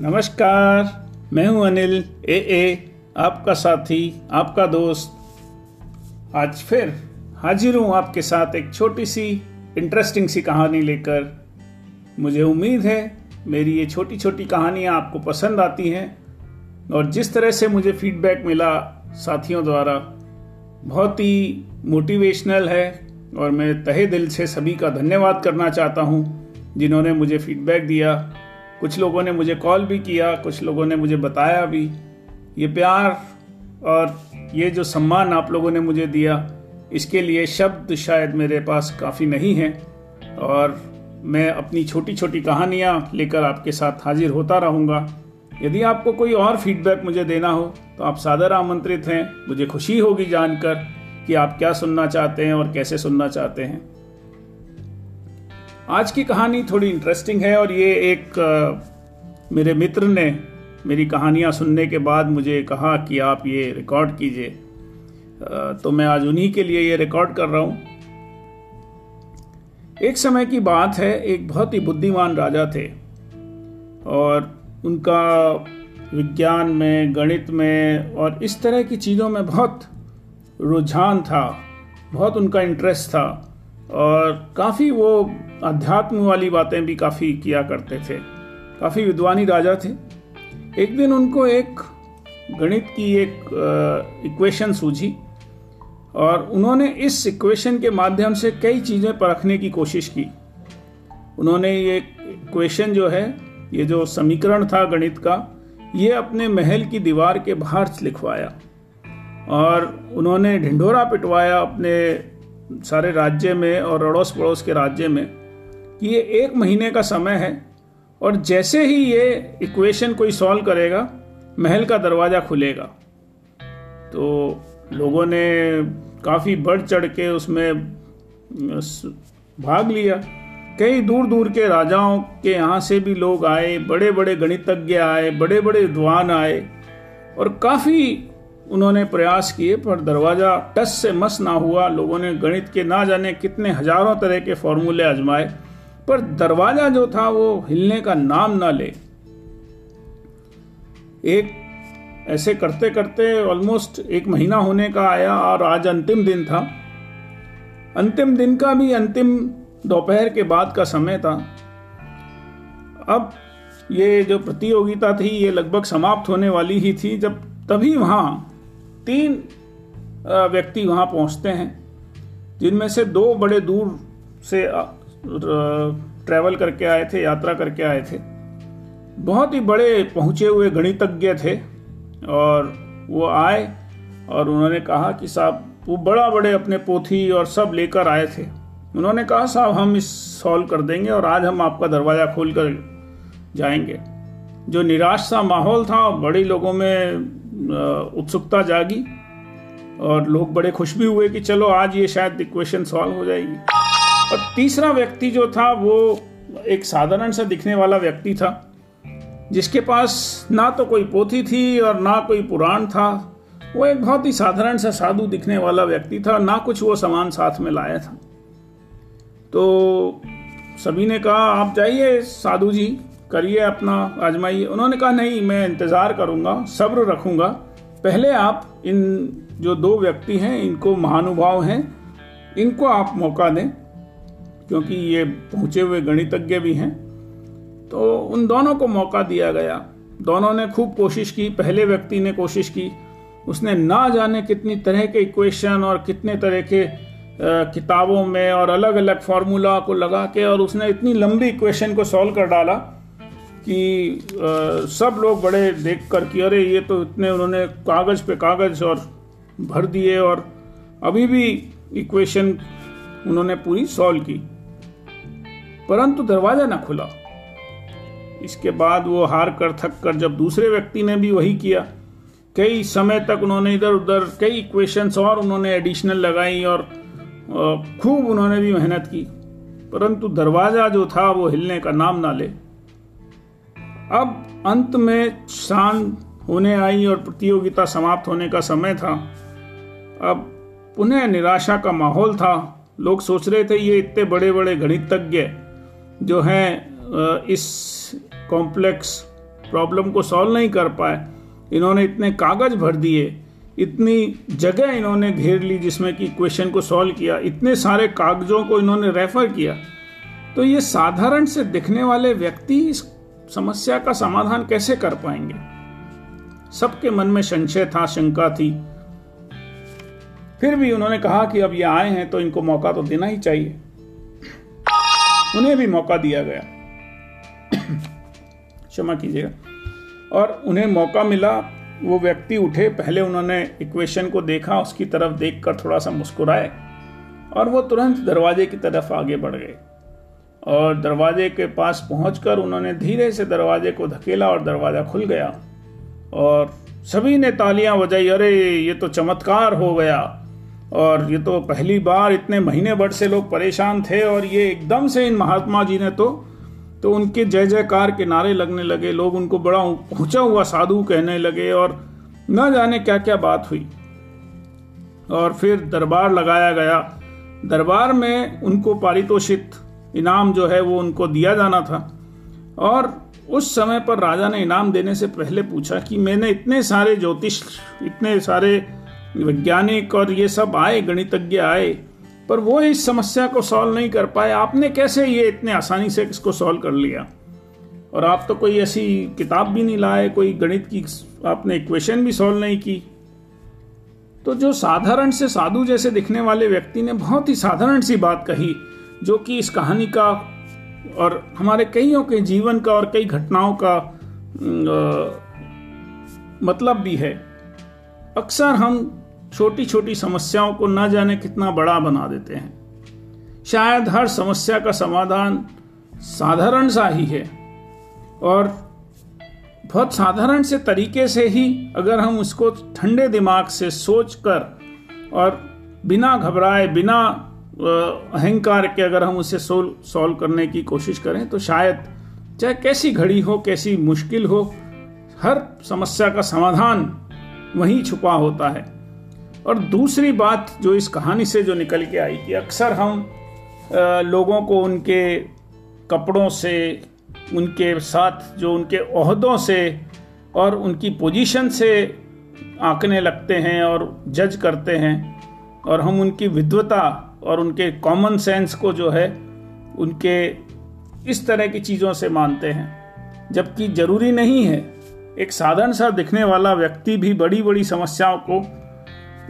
नमस्कार, मैं हूँ अनिल ए ए आपका साथी, आपका दोस्त। आज फिर हाजिर हूँ आपके साथ एक छोटी सी इंटरेस्टिंग सी कहानी लेकर। मुझे उम्मीद है मेरी ये छोटी छोटी कहानियाँ आपको पसंद आती हैं और जिस तरह से मुझे फीडबैक मिला साथियों द्वारा, बहुत ही मोटिवेशनल है और मैं तहे दिल से सभी का धन्यवाद करना चाहता हूँ जिन्होंने मुझे फीडबैक दिया। कुछ लोगों ने मुझे कॉल भी किया, कुछ लोगों ने मुझे बताया भी। ये प्यार और ये जो सम्मान आप लोगों ने मुझे दिया, इसके लिए शब्द शायद मेरे पास काफ़ी नहीं हैं और मैं अपनी छोटी छोटी कहानियाँ लेकर आपके साथ हाजिर होता रहूँगा। यदि आपको कोई और फीडबैक मुझे देना हो तो आप सादर आमंत्रित हैं। मुझे खुशी होगी जानकर कि आप क्या सुनना चाहते हैं और कैसे सुनना चाहते हैं। आज की कहानी थोड़ी इंटरेस्टिंग है और ये एक आ, मेरे मित्र ने मेरी कहानियाँ सुनने के बाद मुझे कहा कि आप ये रिकॉर्ड कीजिए। तो मैं आज उन्हीं के लिए ये रिकॉर्ड कर रहा हूँ। एक समय की बात है एक बहुत ही बुद्धिमान राजा थे और उनका विज्ञान में गणित में और इस तरह की चीज़ों में बहुत रुझान था बहुत उनका इंटरेस्ट था और काफ़ी वो अध्यात्म वाली बातें भी काफ़ी किया करते थे। काफ़ी विद्वानी राजा थे। एक दिन उनको एक गणित की एक इक्वेशन सूझी और उन्होंने इस इक्वेशन के माध्यम से कई चीज़ें परखने की कोशिश की। उन्होंने ये इक्वेशन जो है, ये जो समीकरण था गणित का, ये अपने महल की दीवार के बाहर लिखवाया और उन्होंने ढिंढोरा पिटवाया अपने सारे राज्य में और अड़ोस पड़ोस के राज्य में। कि ये एक महीने का समय है और जैसे ही ये इक्वेशन कोई सॉल्व करेगा, महल का दरवाज़ा खुलेगा। तो लोगों ने काफ़ी बढ़ चढ़ के उसमें भाग लिया। कई दूर दूर के राजाओं के यहाँ से भी लोग आए बड़े बड़े गणितज्ञ आए बड़े बड़े विद्वान आए और काफ़ी उन्होंने प्रयास किए, पर दरवाज़ा टस से मस ना हुआ। लोगों ने गणित के ना जाने कितने हज़ारों तरह के फॉर्मूले आजमाए। पर दरवाज़ा जो था वो हिलने का नाम ना ले। एक ऐसे करते करते ऑलमोस्ट एक महीना होने का आया और आज अंतिम दिन था। अंतिम दिन का भी अंतिम दोपहर के बाद का समय था। अब ये जो प्रतियोगिता थी ये लगभग समाप्त होने वाली ही थी, जब तभी वहाँ तीन व्यक्ति वहाँ पहुँचते हैं, जिनमें से दो बड़े दूर से ट्रैवल करके आए थे, यात्रा करके आए थे। बहुत ही बड़े पहुँचे हुए गणितज्ञ थे और वो आए और उन्होंने कहा कि साहब, वो बड़ा बड़े अपने पोथी और सब लेकर आए थे। उन्होंने कहा, साहब, हम इस सॉल्व कर देंगे और आज हम आपका दरवाज़ा खोल कर जाएँगे। जो निराश सा माहौल था, बड़े लोगों में उत्सुकता जागी और लोग बड़े खुश भी हुए कि चलो आज ये शायद इक्वेशन सॉल्व हो जाएगी। और तीसरा व्यक्ति जो था, वो एक साधारण सा दिखने वाला व्यक्ति था, जिसके पास ना तो कोई पोथी थी और ना कोई पुराण था। वो एक बहुत ही साधारण सा साधु दिखने वाला व्यक्ति था, ना कुछ वो सामान साथ में लाया था। तो सभी ने कहा, आप जाइए साधु जी, करिए अपना आजमाइए। उन्होंने कहा, नहीं, मैं इंतज़ार करूँगा, सब्र रखूँगा। पहले आप इन जो दो व्यक्ति हैं, इनको महानुभाव हैं, इनको आप मौका दें। क्योंकि ये पहुँचे हुए गणितज्ञ भी हैं। तो उन दोनों को मौका दिया गया। दोनों ने खूब कोशिश की। पहले व्यक्ति ने कोशिश की। उसने ना जाने कितनी तरह के इक्वेशन और कितने तरह के किताबों में और अलग अलग फार्मूला को लगा के और उसने इतनी लंबी इक्वेशन को सॉल्व कर डाला कि सब लोग बड़े देख कर कि अरे, ये तो इतने उन्होंने कागज़ पे कागज़ और भर दिए और अभी भी इक्वेशन उन्होंने पूरी सॉल्व की। परंतु दरवाज़ा ना खुला। इसके बाद वो हार कर, थक कर जब दूसरे व्यक्ति ने भी वही किया, कई समय तक उन्होंने इधर उधर, कई इक्वेशंस और उन्होंने एडिशनल लगाई और खूब उन्होंने भी मेहनत की। परंतु दरवाज़ा जो था, वो हिलने का नाम ना ले। अब अंत में शान होने आई और प्रतियोगिता समाप्त होने का समय था। अब पुनः निराशा का माहौल था। लोग सोच रहे थे, ये इतने बड़े बड़े गणितज्ञ जो हैं इस कॉम्प्लेक्स प्रॉब्लम को सॉल्व नहीं कर पाए। इन्होंने इतने कागज़ भर दिए, इतनी जगह इन्होंने घेर ली जिसमें कि क्वेश्चन को सॉल्व किया, इतने सारे कागजों को इन्होंने रेफर किया। तो ये साधारण से दिखने वाले व्यक्ति इस समस्या का समाधान कैसे कर पाएँगे? सबके मन में संशय था, शंका थी। फिर भी उन्होंने कहा कि अब ये आए हैं तो इनको मौका तो देना ही चाहिए। उन्हें भी मौका दिया गया। क्षमा कीजिएगा। और उन्हें मौका मिला, वो व्यक्ति उठे, पहले उन्होंने इक्वेशन को देखा, उसकी तरफ़ देखकर थोड़ा सा मुस्कुराए और वो तुरंत दरवाजे की तरफ़ आगे बढ़ गए। और दरवाजे के पास पहुंचकर उन्होंने धीरे से दरवाजे को धकेला और दरवाज़ा खुल गया। और सभी ने तालियाँ बजाई, अरे, ये तो चमत्कार हो गया। और ये तो पहली बार इतने महीने भर से लोग परेशान थे और ये एकदम से इन महात्मा जी ने तो तो उनके जय जयकार के नारे लगने लगे, लोग उनको बड़ा ऊँचा हुआ साधु कहने लगे और न जाने क्या क्या बात हुई। और फिर दरबार लगाया गया। दरबार में उनको पारितोषित इनाम जो है वो उनको दिया जाना था। और उस समय पर राजा ने इनाम देने से पहले पूछा कि मैंने इतने सारे ज्योतिष, इतने सारे वैज्ञानिक और ये सब आए गणितज्ञ आए पर वो इस समस्या को सॉल्व नहीं कर पाए। आपने कैसे ये इतने आसानी से इसको सॉल्व कर लिया? और आप तो कोई ऐसी किताब भी नहीं लाए कोई गणित की आपने इक्वेशन भी सॉल्व नहीं की। तो जो साधारण से साधु जैसे दिखने वाले व्यक्ति ने बहुत ही साधारण सी बात कही जो कि इस कहानी का और हमारे कईयों के जीवन का और कई घटनाओं का आ, मतलब भी है। अक्सर हम छोटी छोटी समस्याओं को न जाने कितना बड़ा बना देते हैं। शायद हर समस्या का समाधान साधारण सा ही है और बहुत साधारण से तरीके से ही अगर हम उसको ठंडे दिमाग से सोच कर और बिना घबराए, बिना अहंकार के अगर हम उसे सोल्व सॉल्व करने की कोशिश करें तो शायद चाहे कैसी घड़ी हो, कैसी मुश्किल हो, हर समस्या का समाधान वहीं छुपा होता है। और दूसरी बात जो इस कहानी से जो निकल के आई कि अक्सर हम लोगों को उनके कपड़ों से, उनके साथ जो उनके अहदों से और उनकी पोजीशन से आंकने लगते हैं और जज करते हैं और हम उनकी विद्वता और उनके कॉमन सेंस को जो है, उनके इस तरह की चीज़ों से मानते हैं। जबकि ज़रूरी नहीं है, एक साधारण सा दिखने वाला व्यक्ति भी बड़ी बड़ी समस्याओं को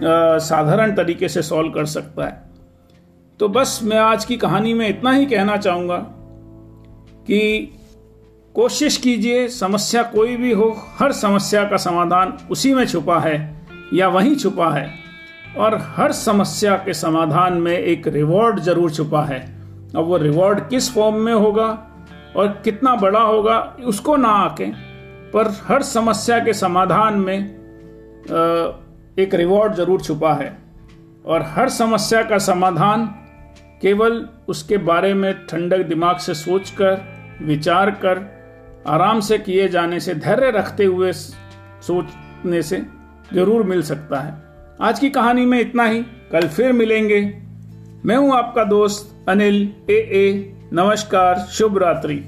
साधारण तरीके से सॉल्व कर सकता है। तो बस मैं आज की कहानी में इतना ही कहना चाहूँगा कि कोशिश कीजिए, समस्या कोई भी हो, हर समस्या का समाधान उसी में छुपा है या वहीं छुपा है और हर समस्या के समाधान में एक रिवॉर्ड ज़रूर छुपा है। अब वो रिवॉर्ड किस फॉर्म में होगा और कितना बड़ा होगा, उसको ना आके, पर हर समस्या के समाधान में एक रिवॉर्ड ज़रूर छुपा है। और हर समस्या का समाधान केवल उसके बारे में ठंडक दिमाग से सोचकर, विचार कर, आराम से किए जाने से, धैर्य रखते हुए सोचने से ज़रूर मिल सकता है। आज की कहानी में इतना ही। कल फिर मिलेंगे। मैं हूँ आपका दोस्त अनिल, ए ए, नमस्कार, शुभ रात्रि।